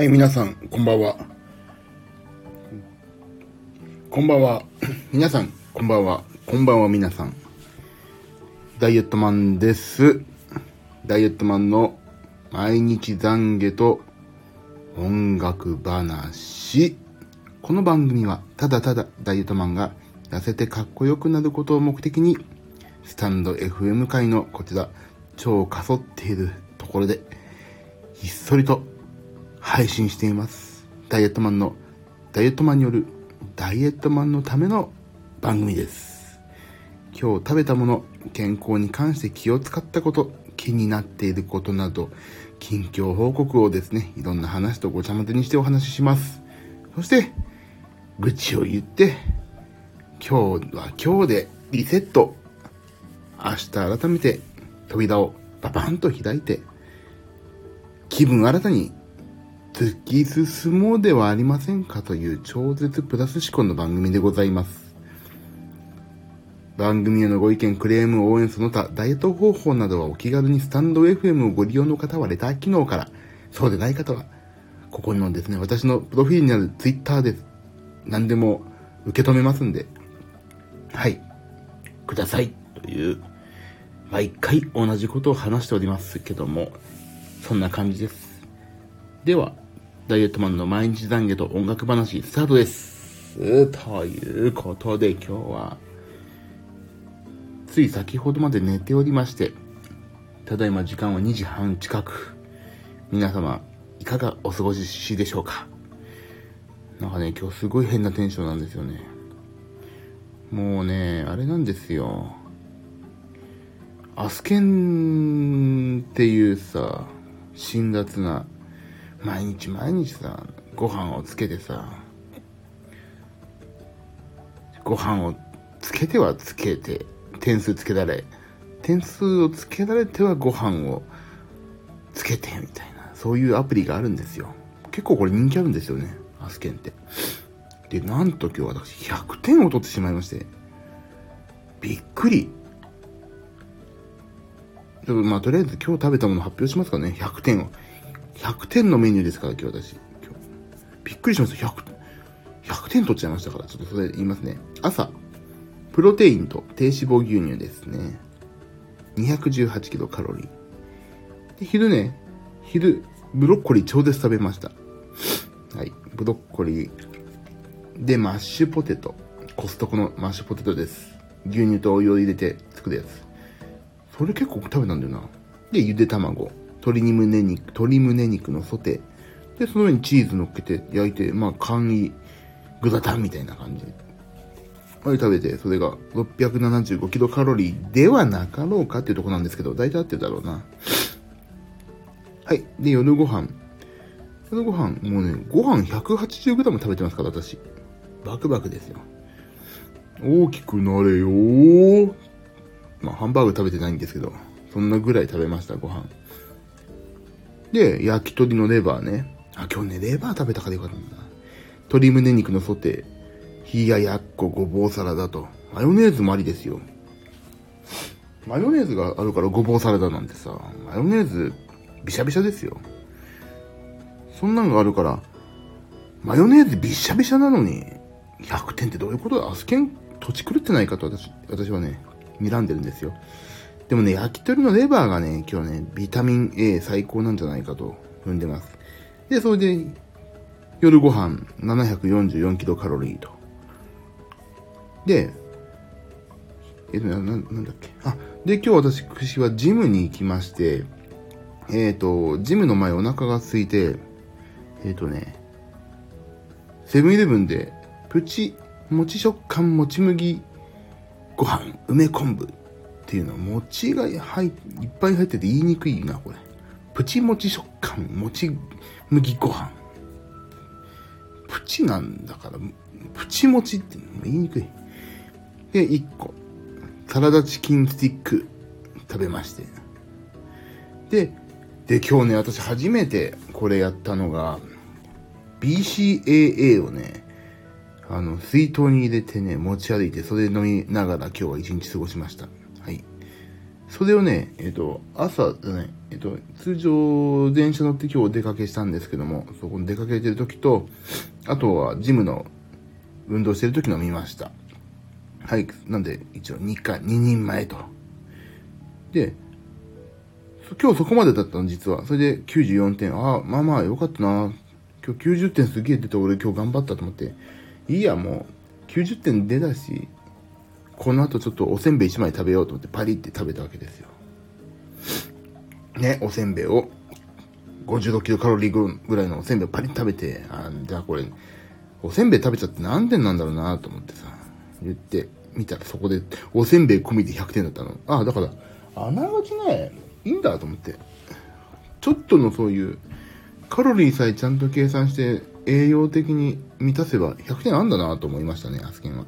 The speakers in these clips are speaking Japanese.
はい、皆さん、こんばんは。こんばんは。皆さん、こんばんは。こんばんは、皆さん。ダイエットマンです。ダイエットマンの毎日懺悔と音楽話。この番組は、ただただダイエットマンが痩せてかっこよくなることを目的に、スタンド FM 界のこちら、超かそっているところで、ひっそりと配信しています。ダイエットマンの、ダイエットマンによる、ダイエットマンのための番組です。今日食べたもの、健康に関して気を使ったこと、気になっていることなど、近況報告をですね、いろんな話とごちゃ混ぜにしてお話しします。そして、愚痴を言って、今日は今日でリセット。明日改めて扉をババンと開いて、気分新たに突き進もうではありませんかという超絶プラス思考の番組でございます。番組へのご意見、クレーム、応援、その他、ダイエット方法などはお気軽にスタンド FM をご利用の方はレター機能から、そうでない方は、ここのですね、私のプロフィールにある Twitter です。何でも受け止めますんで、はい、ください。という、毎回同じことを話しておりますけども、そんな感じです。では、ダイエットマンの毎日懺悔と音楽話スタートです。ということで今日は、つい先ほどまで寝ておりまして、ただいま時間は2時半近く。皆様、いかがお過ごしでしょうかなんかね、今日すごい変なテンションなんですよね。もうね、あれなんですよ。アスケンっていうさ、辛辣な、毎日毎日さ、ご飯をつけてさ、ご飯をつけてはつけて、点数つけられ、点数をつけられてはご飯をつけて、みたいな、そういうアプリがあるんですよ。結構これ人気あるんですよね、アスケンって。で、なんと今日私100点を取ってしまいまして、びっくり。でもまあとりあえず今日食べたもの発表しますかね、100点を。100点のメニューですから今日私。今日びっくりしました。100、100点取っちゃいましたから、ちょっとそれ言いますね。朝、プロテインと低脂肪牛乳ですね。218キロカロリー。で昼ね、昼、ブロッコリー超絶食べました。はい。ブロッコリー。で、マッシュポテト。コストコのマッシュポテトです。牛乳とお湯を入れて作るやつ。それ結構食べたんだよな。で、ゆで卵。鶏胸肉、鶏胸肉のソテー。で、その上にチーズ乗っけて焼いて、まあ、簡易グラタンみたいな感じ。これ食べて、それが675キロカロリーではなかろうかっていうとこなんですけど、大体合ってるだろうな。はい。で、夜ご飯。夜ご飯、もうね、ご飯 180g 食べてますから、私。バクバクですよ。大きくなれよー。まあ、ハンバーグ食べてないんですけど、そんなぐらい食べました、ご飯。で、焼き鳥のレバーね。あ、今日ね、レバー食べたからよかったんだ。鶏胸肉のソテー、冷ややっこ、ごぼうサラダと、マヨネーズもありですよ。マヨネーズがあるからごぼうサラダなんてさ、マヨネーズ、びしゃびしゃですよ。そんなんがあるから、マヨネーズびしゃびしゃなのに、100点ってどういうことだ？アスケン土地狂ってないかと私、私はね、睨んでるんですよ。でもね、焼き鳥のレバーがね、今日ね、ビタミン A 最高なんじゃないかと踏んでます。で、それで、夜ご飯744キロカロリーと。で、えっと、な、ななんだっけ？あ、で、今日私、串はジムに行きまして、えっ、と、ジムの前お腹が空いて、えっ、とね、セブンイレブンで、プチ、もち食感もち麦ご飯、梅昆布っていうのは、餅が入いっぱい入ってて言いにくいな、これ。プチもち食感、もち麦ご飯。プチなんだから、プチもちって言いにくい。で、1個。サラダチキンスティック食べまして。で、で、今日ね、私初めてこれやったのが、BCAA をね、あの、水筒に入れてね、持ち歩いて、それ飲みながら今日は一日過ごしました。それをね、えっ、と、朝じゃない、えっ、と、通常電車乗って今日お出かけしたんですけども、そこに出かけてる時と、あとはジムの運動してる時の見ました。はい、なんで一応2回、2人前と。で、今日そこまでだったの、実は。それで94点。ああ、まあまあよかったな。今日90点すげえ出て俺今日頑張ったと思って。いいや、もう、90点出たし、この後ちょっとおせんべい1枚食べようと思ってパリって食べたわけですよ。ね、おせんべいを、56キロカロリーぐらいのおせんべいをパリッ食べて、あ、じゃあこれ、おせんべい食べちゃって何点なんだろうなと思ってさ、言って、見たらそこで、おせんべい込みで100点だったの。あ、だから、あながちね、いいんだと思って。ちょっとのそういう、カロリーさえちゃんと計算して栄養的に満たせば100点あんだなと思いましたね、アスケンは。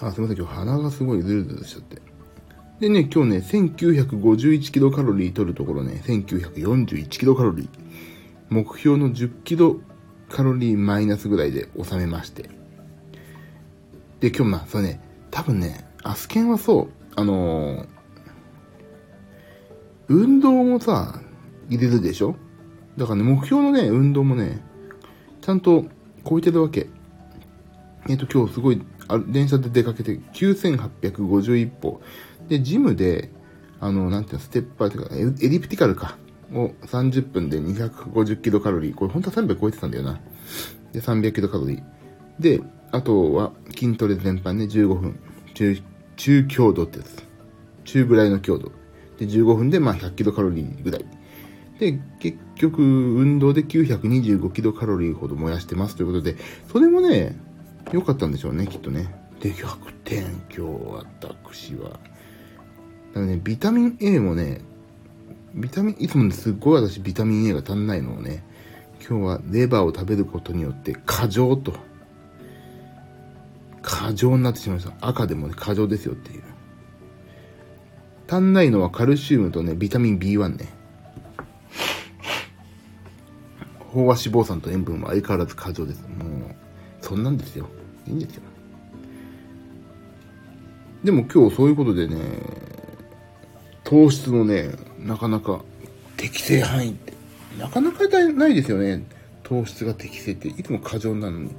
あ、すいません、今日鼻がすごいズルズルしちゃって。でね、今日ね、1951キロカロリー取るところね、1941キロカロリー。目標の10キロカロリーマイナスぐらいで収めまして。で、今日まあ、それね、多分ね、アスケンはそう、あのー、運動もさ、入れるでしょ？だからね、目標のね、運動もね、ちゃんと超えてるわけ。えっ、ー、と、今日すごい、あ電車で出かけて9851歩。で、ジムで、あの、なんていうの、ステッパーというか、エリプティカルか。を30分で250キロカロリー。これ本当は300超えてたんだよな。で、300キロカロリー。で、あとは筋トレ全般ね、15分。中、中強度ってやつ。中ぐらいの強度。で、15分でまあ100キロカロリーぐらい。で、結局、運動で925キロカロリーほど燃やしてますということで、それもね、良かったんでしょうね、きっとね。で、100点、今日私は。だからね、ビタミン A もね、ビタミン、いつもすっごい私ビタミン A が足んないのをね、今日はレバーを食べることによって過剰と、過剰になってしまいました。赤でもね、過剰ですよっていう。足んないのはカルシウムとね、ビタミン B1 ね。飽和脂肪酸と塩分は相変わらず過剰です。もう、そんなんですよ。いいんですよ。でも今日そういうことでね、糖質のね、なかなか適正範囲って、なかなかないですよね。糖質が適正って、いつも過剰なのに。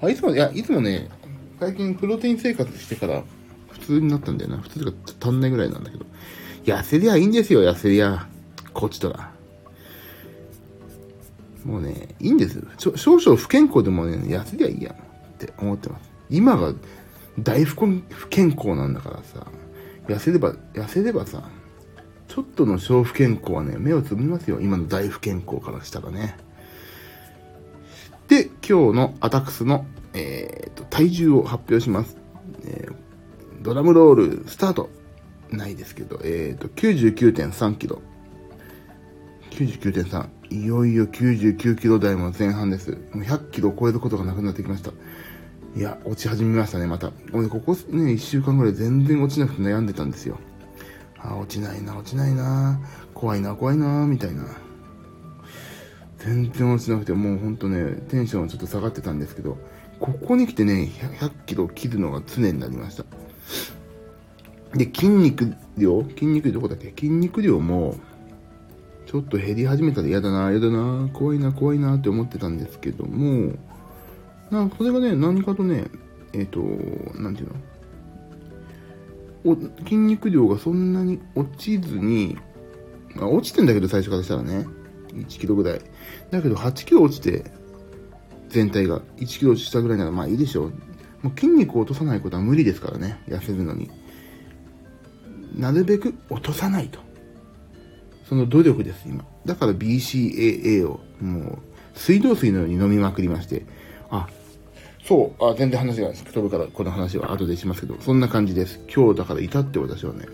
あ、いつも、いや、いつもね、最近プロテイン生活してから普通になったんだよな。普通が足んないぐらいなんだけど。痩せりゃいいんですよ、痩せりゃ。こっちとら。もうね、いいんですよ。少々不健康でもね、痩せりゃいいやんって思ってます。今が大不健康なんだからさ、痩せれば、痩せればさ、ちょっとの小不健康はね、目をつぶりますよ。今の大不健康からしたらね。で、今日のアタックスの、えーと、体重を発表します。えー、ドラムロールスタート。ないですけど、えっ、ー、と、99.3キロ。99.3。いよいよ99キロ台も前半です。もう100キロを超えることがなくなってきました。いや、落ち始めましたね、また。俺、ここね、1週間ぐらい全然落ちなくて悩んでたんですよ。あ、落ちないな、落ちないな、怖いな、怖いな、みたいな。全然落ちなくて、もうほんとね、テンションはちょっと下がってたんですけど、ここに来てね、100キロ切るのが常になりました。で、筋肉量筋肉量どこだっけ？筋肉量も、ちょっと減り始めたら嫌だな、嫌だな、怖いな、怖いなって思ってたんですけども、なんか、それがね、何かとね、えっ、ー、と、なんていうの？お筋肉量がそんなに落ちずに、まあ、落ちてんだけど最初からしたらね、1キロぐらい。だけど8キロ落ちて、全体が1キロ落ちたぐらいならまあいいでしょう。もう筋肉を落とさないことは無理ですからね、痩せるのに。なるべく落とさないと。その努力です、今。だから BCAA をもう水道水のように飲みまくりまして、あ、そう、あ、全然話が飛ぶからこの話は後でしますけど、そんな感じです。今日だから至って私はね、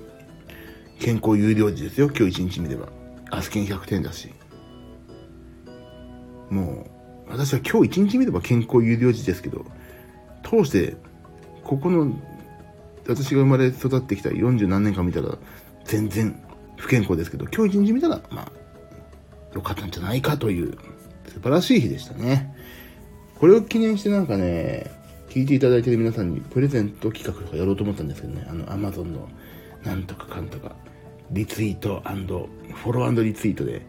健康有料時ですよ、今日1日目では。アスケン100点だし。もう、私は今日1日目では健康有料時ですけど、通して、ここの、私が生まれ育ってきた40何年間見たら、全然不健康ですけど、今日一日見たら、まあ、良かったんじゃないかという、素晴らしい日でしたね。これを記念してなんかね、聞いていただいている皆さんにプレゼント企画とかやろうと思ったんですけどね、あの、アマゾンのなんとかかんとか、リツイートフォローリツイートで、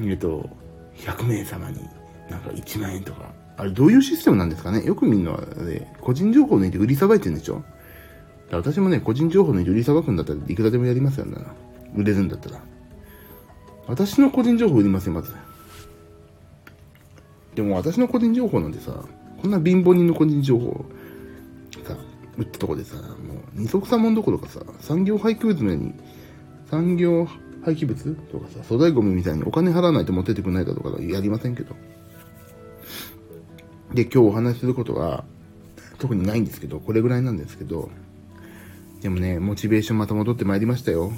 えっと、100名様になんか1万円とか、あれどういうシステムなんですかね？よく見るのは、ね、個人情報抜いて売りさばいてるんでしょ？私もね、個人情報抜いて売りさばくんだったらいくらでもやりますよ、な。売れるんだったら。私の個人情報売りますよ、まず。でも私の個人情報なんてさ、こんな貧乏人の個人情報さ、売ったとこでさ、もう二足三門どころかさ、産業廃棄物のように、産業廃棄物とかさ、粗大ゴミみたいにお金払わないと持ってってくれないだとかやりませんけど。で、今日お話しすることは、特にないんですけど、これぐらいなんですけど、でもね、モチベーションまた戻ってまいりましたよ。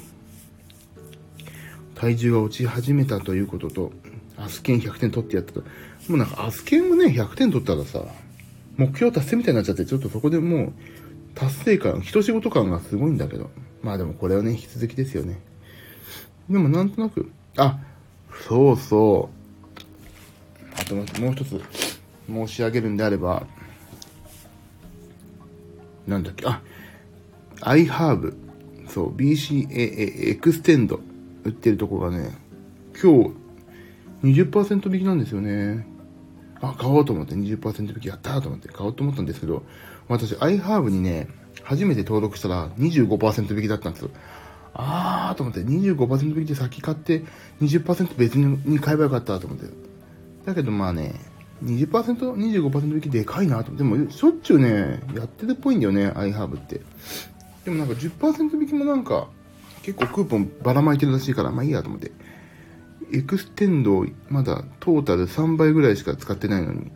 体重が落ち始めたということと、アスケン100点取ってやったと。もうなんかあすけんもね、100点取ったらさ、目標達成みたいになっちゃって、ちょっとそこでもう、達成感、一仕事感がすごいんだけど。まあでもこれはね、引き続きですよね。でもなんとなく、あ、そうそう。あともう一つ申し上げるんであれば、なんだっけ、あ、iHerb、そう、BCAA XTEND売ってるとこがね、今日20%引きなんですよね。あ、買おうと思って20%引きやったーと思って買おうと思ったんですけど、私 iHerb にね、初めて登録したら25%引きだったんですよ。あーと思って25%引きで先買って20%別に買えばよかったと思って。だけどまあね、20%、25%引きでかいなと思って。でも、しょっちゅうね、やってるっぽいんだよね、iHerb って。でもなんか10%引きもなんか、結構クーポンばらまいてるらしいから、まあいいやと思って。 XTEND、まだトータル3倍ぐらいしか使ってないのに、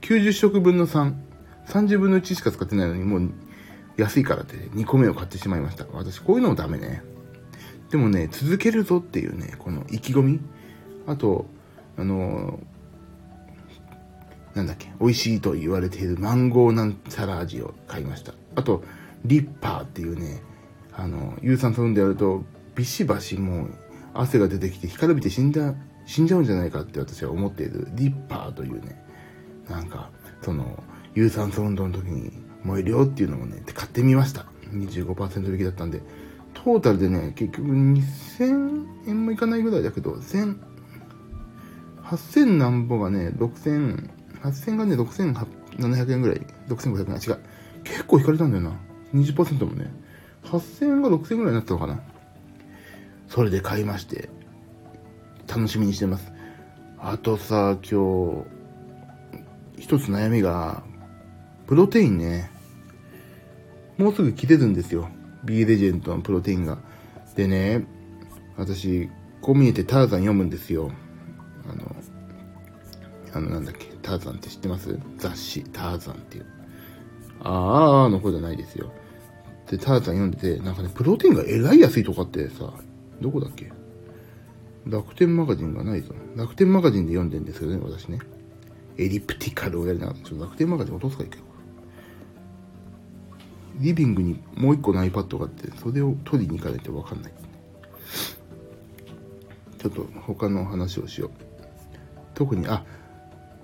90食分の3、30分の1しか使ってないのに、もう安いからって2個目を買ってしまいました。私こういうのもダメね。でもね、続けるぞっていうね、この意気込み。あと、あのなんだっけ、美味しいと言われているマンゴーなんちゃら味を買いました。あと、リッパーっていうね、あの、有酸素運動やると、ビシバシもう汗が出てきて干からびて死んだ、死んじゃうんじゃないかって私は思っているリッパーというね、なんか、その、有酸素運動の時に燃えるよっていうのをね、買ってみました。25%引きだったんで、トータルでね、結局2000円もいかないぐらいだけど、1000、8000なんぼがね、6000、8000がね、6700円ぐらい、6500円、違う。結構引かれたんだよな。20%もね。8000円が6000円ぐらいになったのかな。それで買いまして、楽しみにしてます。あとさ、今日、一つ悩みが、プロテインね。もうすぐ切れるんですよ。B レジェンドのプロテインが。でね、私、こう見えてターザン読むんですよ。あの、あの、なんだっけ、ターザンって知ってます？雑誌、ターザンっていう。あーの方じゃないですよ。で、ターザン読んでて、なんかね、プロテインがえらい安いとかってさ、どこだっけ？楽天マガジンがないぞ。楽天マガジンで読んでんですけどね、私ね。エリプティカルをやりながら、ちょっと楽天マガジン落とすかいけリビングにもう一個の iPad があって、それを取りに行かないとわかんない。ちょっと他の話をしよう。特に、あ、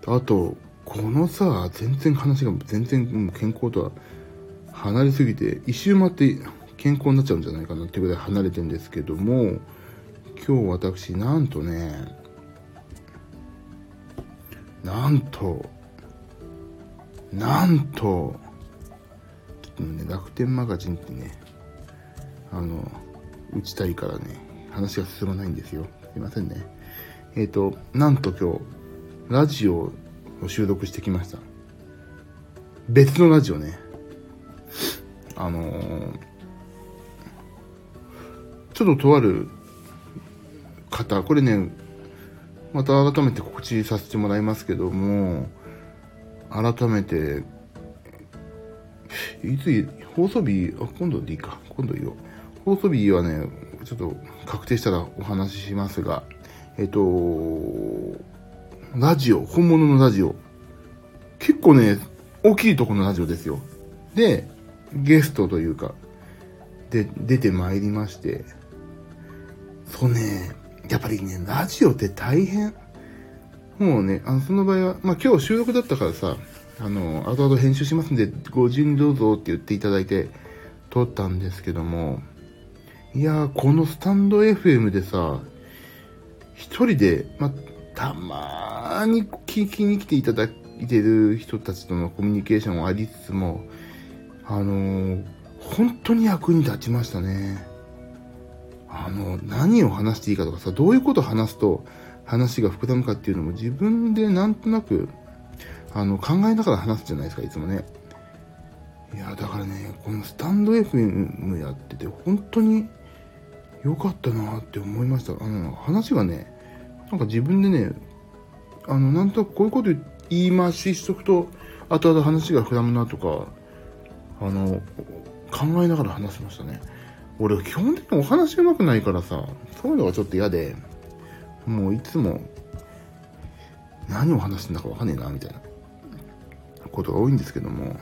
あと、このさ、全然話が全然健康とは離れすぎて、一周回って健康になっちゃうんじゃないかなっていうぐらい離れてるんですけども、今日私、なんとね、なんと、なんと、ちょっとね、楽天マガジンってね、あの、打ちたいからね、話が進まないんですよ。すいませんね。えっ、ー、と、なんと今日、ラジオを収録してきました。別のラジオね。あのー、ちょっととある方、これね、また改めて告知させてもらいますけども、改めて、いつ、放送日、あ、今度でいいか、今度いいよ。放送日はね、ちょっと確定したらお話ししますが、えっと、ラジオ、本物のラジオ。結構ね、大きいとこのラジオですよ。で、ゲストというか、で、出てまいりまして、そうね、やっぱりね、ラジオって大変。もうね、あの、その場合は、まあ今日収録だったからさ、あの、後々編集しますんで、ご順どうぞって言っていただいて、撮ったんですけども、いやー、このスタンド FM でさ、一人で、ま、たまーに聞きに来ていただいてる人たちとのコミュニケーションはありつつも、あの、本当に役に立ちましたね。あの、何を話していいかとかさ、どういうことを話すと話が膨らむかっていうのも自分でなんとなく、あの、考えながら話すじゃないですか、いつもね。いや、だからね、このスタンド FM やってて、本当に良かったなって思いました。あの、話がね、なんか自分でね、あの、なんとなくこういうこと言い回ししとくと、後々話が膨らむなとか、あの、考えながら話しましたね。俺、基本的にお話上手くないからさ、そういうのがちょっと嫌で、もういつも、何を話してんだかわかんねえな、みたいなことが多いんですけども、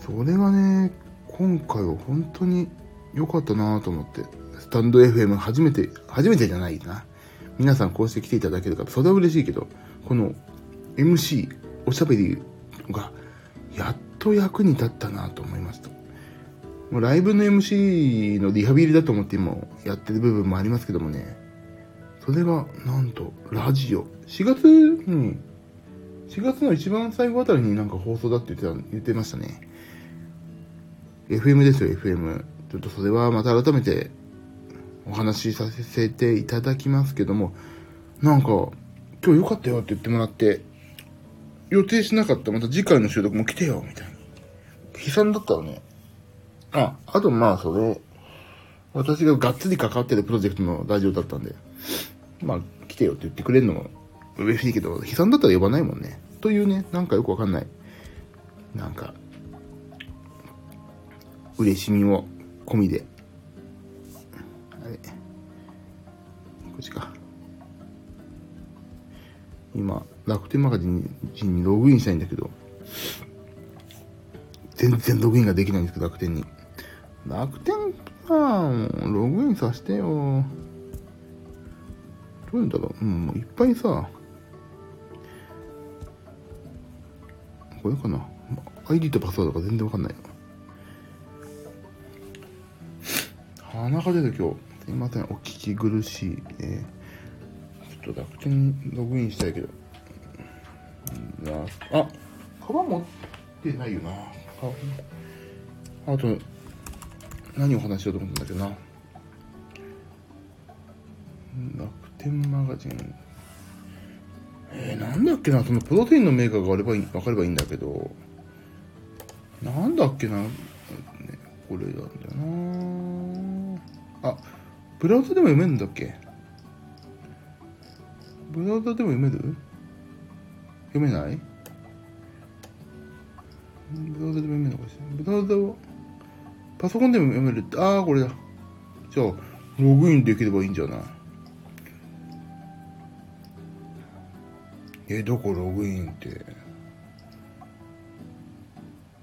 それがね、今回は本当に良かったなと思って、スタンド FM 初めて、初めてじゃないな。皆さんこうして来ていただけるから、それは嬉しいけど、この MC、おしゃべりが、やっと役に立ったなと思いました。もうライブの MC のリハビリだと思って今やってる部分もありますけどもね、それが、なんと、ラジオ。4月に、4月の一番最後あたりになんか放送だって言ってた、言ってましたね。FM ですよ、FM。ちょっとそれはまた改めてお話しさせていただきますけども、なんか、今日良かったよって言ってもらって、予定しなかったまた次回の収録も来てよ、みたいな。悲惨だったらね。あ、あとまあそれ、私ががっつり関わってるプロジェクトのラジオだったんで、まあ来てよって言ってくれるのも嬉しいけど、悲惨だったら呼ばないもんね。というね、なんかよくわかんない。なんか、嬉しみも込みで。あれ？こっちか。今、楽天マガジンにログインしたいんだけど、全然ログインができないんですけど、楽天に。楽天か、ログインさせてよ。どういうんだろう。うん、いっぱいさ、これかな。ID とパスワードが全然わかんない鼻が出る今日。すいません、お聞き苦しい。えー、ちょっと楽天ログインしたいけど。あ、カバン持ってないよな。あと、何を話しようと思ったんだけどな。楽天マガジン。えー、なんだっけな、そのプロテインのメーカーがあればいい、わかればいいんだけど、なんだっけな、ね、これなんだよな。あ、ブラウザでも読めるんだっけ。ブラウザでも読める？読めない？ブラウザでも読めるのかしらブラウザを、パソコンでも読めるって、ああ、これだ。じゃあ、ログインできればいいんじゃない？え、どこログインって？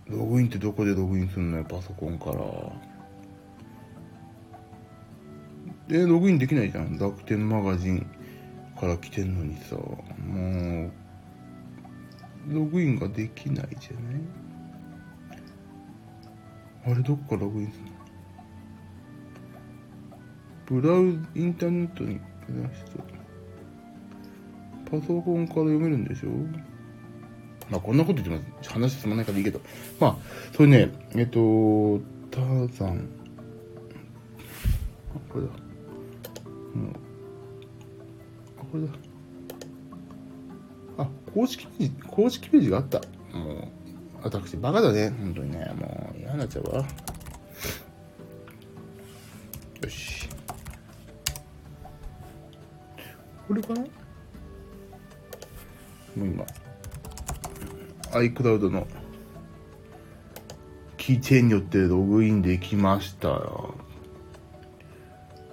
ログインってどこでログインすんのよ、パソコンから。え、ログインできないじゃん。楽天マガジンから来てんのにさ、もう、ログインができないじゃない？あれどっかログインするブラウインターネットに出したパソコンから読めるんでしょ？まあこんなこと言っても話進まないからいいけど。まあ、それね、えっと、ターザン。あ、これだ。もう。あ、これだ。あ、公式ページ、公式ページがあった。もう、私、バカだね。本当にね。もう、嫌になっちゃうわ。よし。これかな？もう今、iCloud のキーチェーンによってログインできましたよ。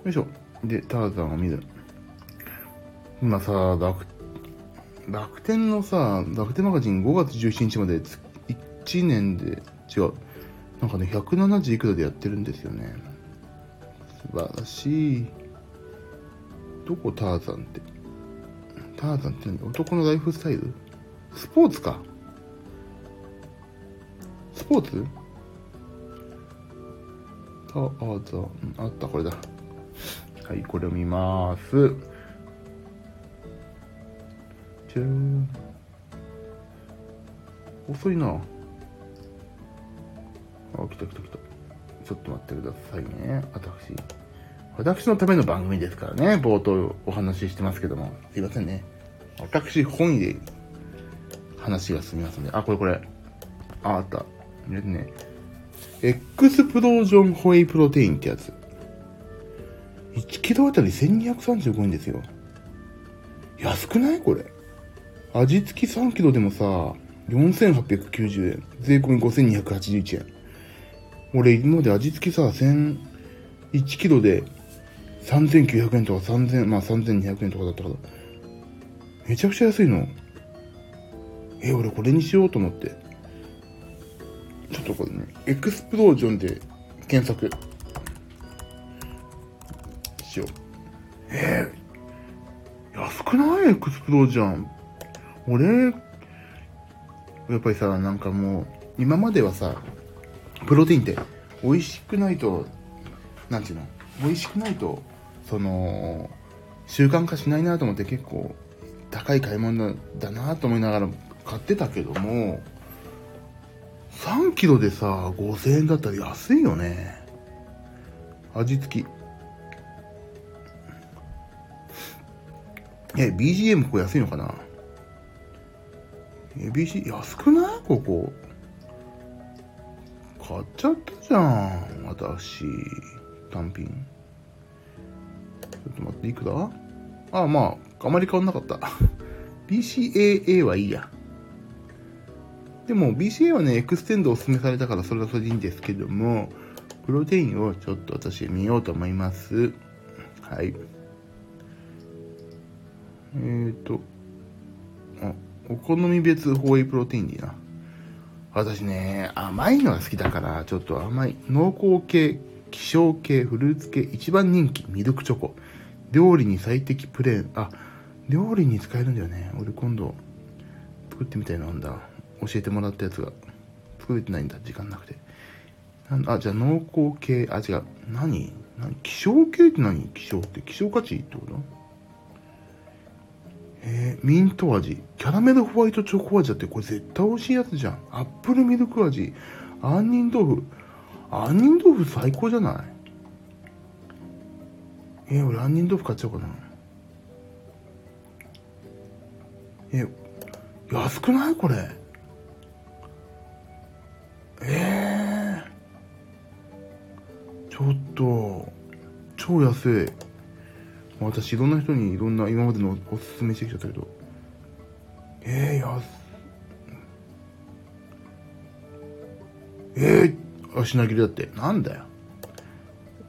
よいしょ。で、ターザンを見る。今さ、楽、楽天のさ、楽天マガジン5月17日まで1年で、違う。なんかね、170いくらでやってるんですよね。素晴らしい。どこターザンって。ターザンって何男のライフスタイル？スポーツか。スポーツ？ターザんあったこれだはいこれを見ますじゃーん遅いな来た来た来たちょっと待ってくださいね私私のための番組ですからね冒頭お話ししてますけどもすいませんね私本位で話が進みますのであこれこれああったね X プロージョンホエイプロテインってやつ。1キロあたり1235円ですよ。安くない？これ。味付き3キロでもさ、4890円。税込み5281円。俺今まで味付きさ、1000、1キロで3900円とか3000、まあ3200円とかだったから、めちゃくちゃ安いの。え、俺これにしようと思って。ちょっとこれね、エクスプロージョンで検索しよう。えー、安くない？エクスプロージョン。俺、やっぱりさ、なんかもう、今まではさ、プロテインって美味しくないと、なんていうの？美味しくないと、その、習慣化しないなと思って結構高い買い物だなと思いながら買ってたけども、3キロでさ、5000円だったら安いよね。味付き。え、BGM ここ安いのかな？え、BG、安くない？ここ。買っちゃったじゃん。私。単品。ちょっと待って、いくら？ああ、まあ、あまり変わんなかった。BCAA はいいや。でも BCA はね、エクステンドをお勧めされたからそれはそれでいいんですけども、プロテインをちょっと私見ようと思います。はい。えっ、ー、と、あ、お好み別ホエイプロテインでいいな。私ね、甘いのが好きだから、ちょっと甘い、濃厚系、希少系、フルーツ系、一番人気、ミルクチョコ。料理に最適プレーン。あ、料理に使えるんだよね。俺今度、作ってみたいなんだ。教えてもらったやつが作れてないんだ時間なくてあじゃあ濃厚系あ違う何？何？希少系って何？希少って希少価値ってこと？えー、ミント味。キャラメルホワイトチョコ味だってこれ絶対美味しいやつじゃん。アップルミルク味。杏仁豆腐。杏仁豆腐最高じゃない？えー、俺杏仁豆腐買っちゃおうかな。えー、安くないこれ？えー、ちょっと、超安い。私いろんな人にいろんな今までのおすすめしてきちゃったけど。ええー、安ええー、あ、品切れだって。なんだよ。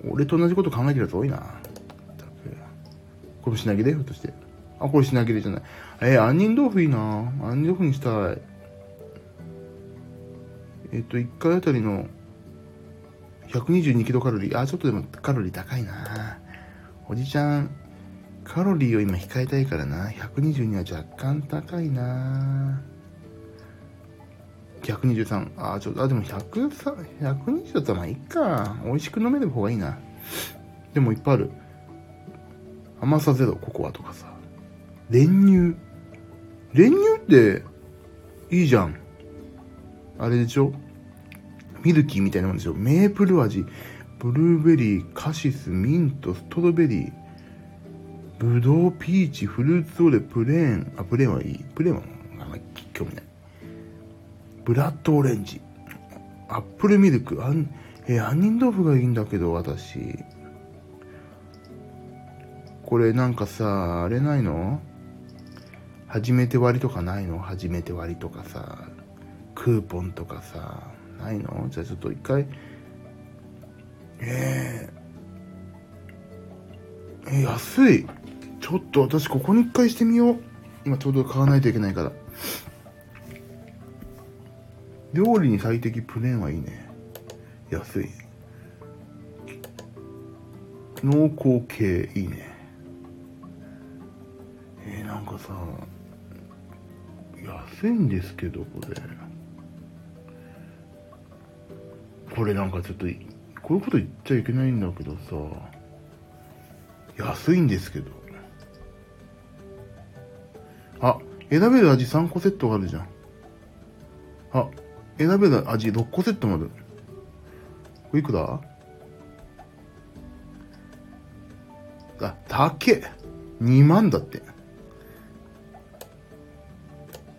俺と同じこと考えてるやつ多いな。これ品切れ？ひょっとして。あ、これ品切れじゃない。えー、杏仁豆腐いいな。杏仁豆腐にしたい。えっと、1回あたりの122キロカロリー。あ、ちょっとでもカロリー高いな。おじちゃん、カロリーを今控えたいからな。122は若干高いな。123。あ、ちょっと、あ、でも100、120だったらまあいいか。美味しく飲める方がいいな。でもいっぱいある。甘さゼロ、ココアとかさ。練乳。練乳っていいじゃん。あれでしょ？ミルキーみたいなもんですよ。メープル味、ブルーベリー、カシス、ミント、ストロベリー、ブドウ、ピーチ、フルーツオレ、プレーン、あ、プレーンはいい。プレーンはあんまり興味ない。ブラッドオレンジ、アップルミルク、あん、え杏仁豆腐がいいんだけど、私。これなんかさ、あれないの？初めて割とかないの？初めて割とかさ、クーポンとかさ、ないの？じゃあちょっと一回、えー、え、安い。ちょっと私ここに一回してみよう。今ちょうど買わないといけないから。料理に最適プレーンはいいね。安い。濃厚系いいね。えー、なんかさ、安いんですけど、これ。これなんかちょっと、こういうこと言っちゃいけないんだけどさ、安いんですけど。あ、選べる味3個セットがあるじゃん。あ、選べる味6個セットもある。これいくら？あ、高っ !2 万だって。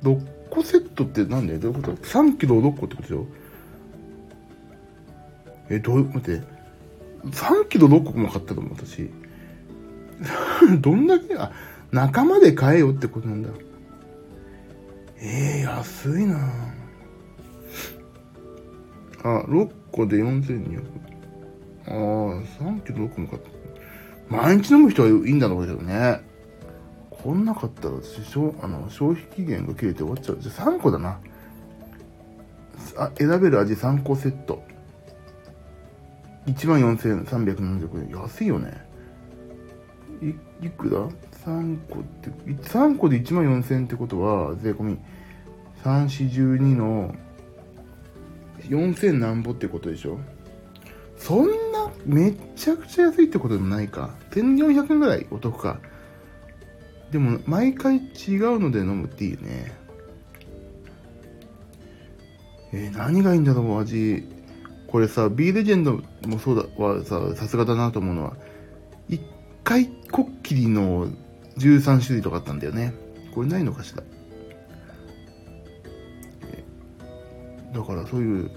6個セットってなんで？どういうこと ?3 キロ6個ってことでしょえ、どう、待って。3キロ6個も買ったと思う、私。どんだけ、あ、仲間で買えよってことなんだ。ええー、安いなあ、6個で4200。ああ、3キロ6個も買った。毎日飲む人はいいんだろうけどね。こんなかったら私、あの消費期限が切れて終わっちゃう。じゃあ3個だな。あ、選べる味3個セット。14,370円。安いよね。い、いくら ?3 個って、3個で1万4000ってことは、税込み、3、4、12の、4000何ぼってことでしょ？そんな、めちゃくちゃ安いってことでもないか。1400円ぐらいお得か。でも、毎回違うので飲むっていいね。えー、何がいいんだろう、味。これさ、B レジェンドもそうだはさ、さすがだなと思うのは、一回こっきりの13種類とかあったんだよね。これないのかしら？だからそういう、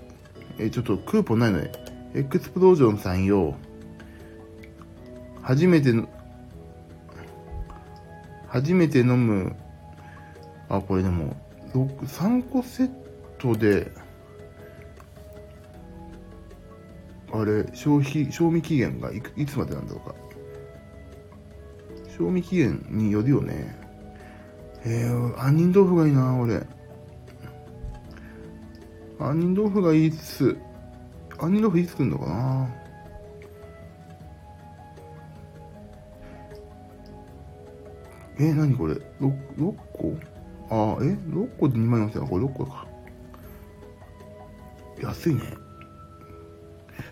えちょっとクーポンないので、エクスプロージョンさんよ、初めての、初めて飲む、あ、これでも、3個セットで、あれ、消費、賞味期限がいいつまでなんだろうか。賞味期限によるよね。えー、杏仁豆腐がいいな、俺。杏仁豆腐がいいっす。杏仁豆腐いつ来るのかなえ、なにこれ？6, 6個あえ ?6 個で2万4000円。これ6個か。安いね。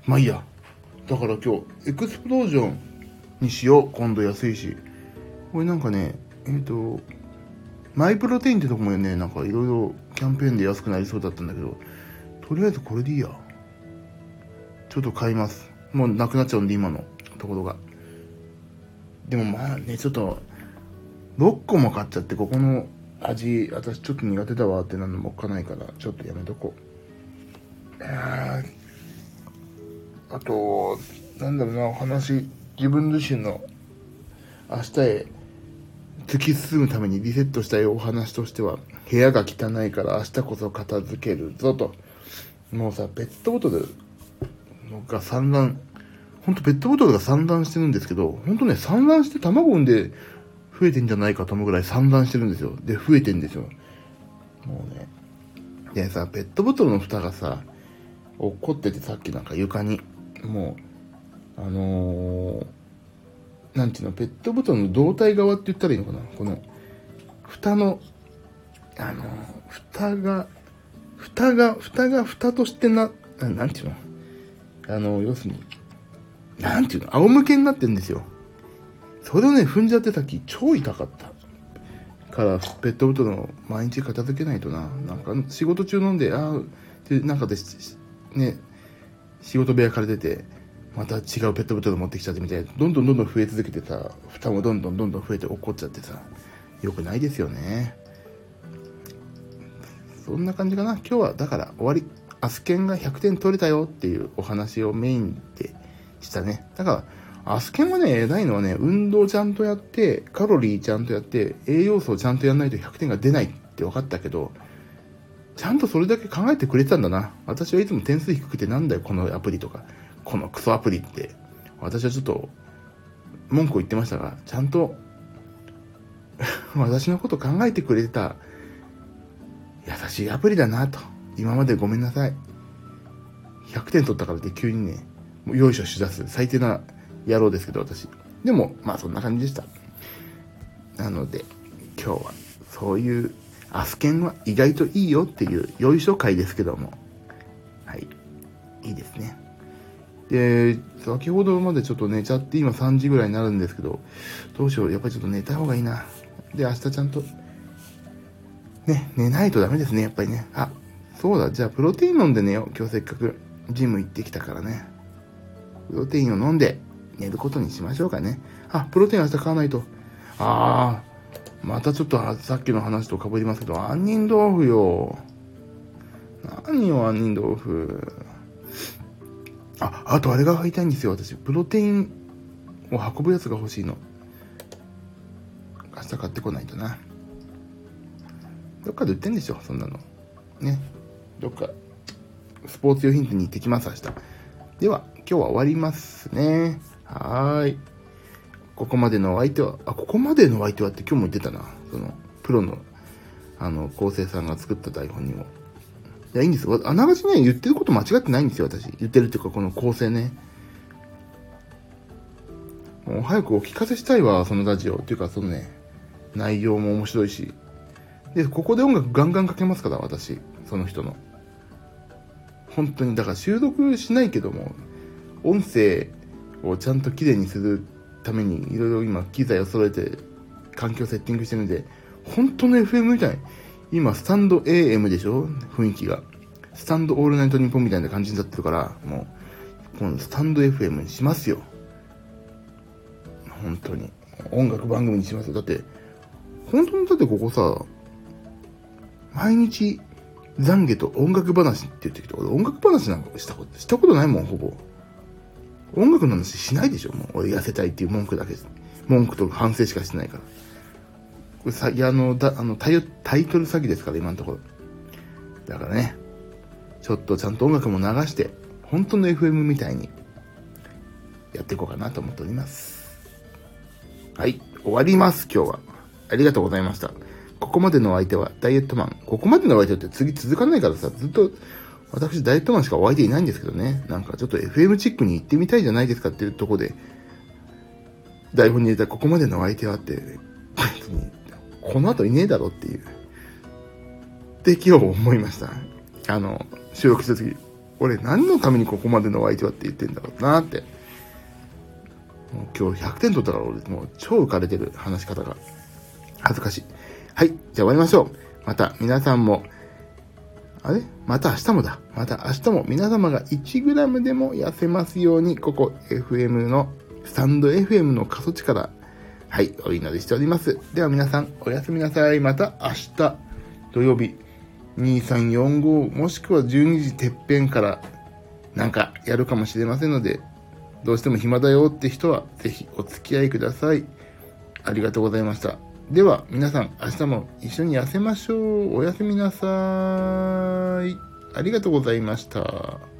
まあいいや。だから今日、エクスプロージョンにしよう。今度安いし。これなんかね、えっ、ー、と、マイプロテインってとこもね、なんかいろいろキャンペーンで安くなりそうだったんだけど、とりあえずこれでいいや。ちょっと買います。もうなくなっちゃうんで、今のところが。でもまあね、ちょっと、6個も買っちゃって、ここの味、私ちょっと苦手だわってなるのもおっかないから、ちょっとやめとこう。あと、なんだろうな、お話、自分自身の明日へ突き進むためにリセットしたいお話としては、部屋が汚いから明日こそ片付けるぞと。もうさ、ペットボトルが散乱、ほんとペットボトルが散乱してるんですけど、ほんとね、散乱して卵産んで増えてんじゃないかと思うぐらい散乱してるんですよ。で、増えてんですよ。もうね。でさ、ペットボトルの蓋がさ、落っこっててさっきなんか床に。もう、あのー、ていうの、ペットボトルの胴体側って言ったらいいのかな？この、蓋の、あのー、蓋が、蓋が、蓋が蓋としてな、なんていうの？あの、要するに、なんていうの？仰向けになってんですよ。それをね、踏んじゃってたき、超痛かった。から、ペットボトルの毎日片付けないとな。なんか、仕事中飲んで、ああ、で、なんかで、ね、仕事部屋から出て、また違うペットボトル持ってきちゃってみたいな、どんどんどんどん増え続けてさ、蓋もどんどんどんどん増えて怒っちゃってさ、よくないですよね。そんな感じかな。今日は、だから終わり。アスケンが100点取れたよっていうお話をメインでしたね。だから、アスケンはね、偉いのはね、運動ちゃんとやって、カロリーちゃんとやって、栄養素をちゃんとやらないと100点が出ないって分かったけど、ちゃんとそれだけ考えてくれてたんだな。私はいつも点数低くてなんだよ、このアプリとか。このクソアプリって。私はちょっと、文句を言ってましたが、ちゃんと私のこと考えてくれてた優しいアプリだなと。今までごめんなさい。100点取ったからって急にね、もうよいしょしだす最低な野郎ですけど、私。でも、まあそんな感じでした。なので、今日はそういうアスケンは意外といいよっていうよいしょ回ですけども。はい。いいですね。で、先ほどまでちょっと寝ちゃって今3時ぐらいになるんですけど、どうしよう。やっぱりちょっと寝た方がいいな。で、明日ちゃんと、ね、寝ないとダメですね、やっぱりね。あ、そうだ。じゃあプロテイン飲んで寝よう。今日せっかくジム行ってきたからね。プロテインを飲んで寝ることにしましょうかね。あ、プロテイン明日買わないと。あー、またちょっとさっきの話と被りますけど、杏仁豆腐よ。何よ、杏仁豆腐。あ、あとあれが買いたいんですよ、私。プロテインを運ぶやつが欲しいの。明日買ってこないとな。どっかで売ってんでしょ、そんなの。ね。どっか、スポーツ用品店に行ってきます、明日。では、今日は終わりますね。はーい。ここまでの相手は、あ、ここまでの相手はって今日も言ってたな。その、プロの、あの、構成さんが作った台本にも。いや、いいんですよ。あながちね、言ってること間違ってないんですよ、私。言ってるっていうか、この構成ね。もう早くお聞かせしたいわ、そのラジオ。っていうか、そのね、内容も面白いし。で、ここで音楽ガンガンかけますから、私。その人の。本当に、だから収録しないけども、音声をちゃんと綺麗にするために、いろいろ今機材を揃えて、環境セッティングしてるんで、本当の FM みたい。今、スタンド AM でしょ？雰囲気が。スタンドオールナイトニッポンみたいな感じになってるから、もう、このスタンド FM にしますよ。本当に。音楽番組にしますよ。だって、本当にだってここさ、毎日、懺悔と音楽話って言ってきて、俺音楽話なんかしたこと、したことないもん、ほぼ。音楽の話しないでしょ、もう。俺痩せたいっていう文句だけです。文句と反省しかしてないから。これさ、いや、あの、だ、あのタイ、タイトル詐欺ですから、今のところ。だからね、ちょっとちゃんと音楽も流して、本当の FM みたいに、やっていこうかなと思っております。はい、終わります、今日は。ありがとうございました。ここまでのお相手はダイエットマン。ここまでのお相手って次続かないからさ、ずっと、私ダイエットマンしかお相手いないんですけどね。なんかちょっと FM チックに行ってみたいじゃないですかっていうとこで、台本に入れたここまでの相手はって、別に、この後いねえだろっていう。って今日思いました。あの、収録した時、俺何のためにここまでのお相手はって言ってんだろうなって。もう今日100点取ったから俺もう超浮かれてる話し方が。恥ずかしい。はい。じゃあ終わりましょう。また皆さんも、あれ？また明日もだ。また明日も皆様が 1g でも痩せますように、ここ FM の、スタンド FM の過疎地から、はい、お祈りしております。では皆さん、おやすみなさい。また明日、土曜日、2345、もしくは12時てっぺんから、なんかやるかもしれませんので、どうしても暇だよって人は、ぜひお付き合いください。ありがとうございました。では、皆さん、明日も一緒に痩せましょう。おやすみなさい。ありがとうございました。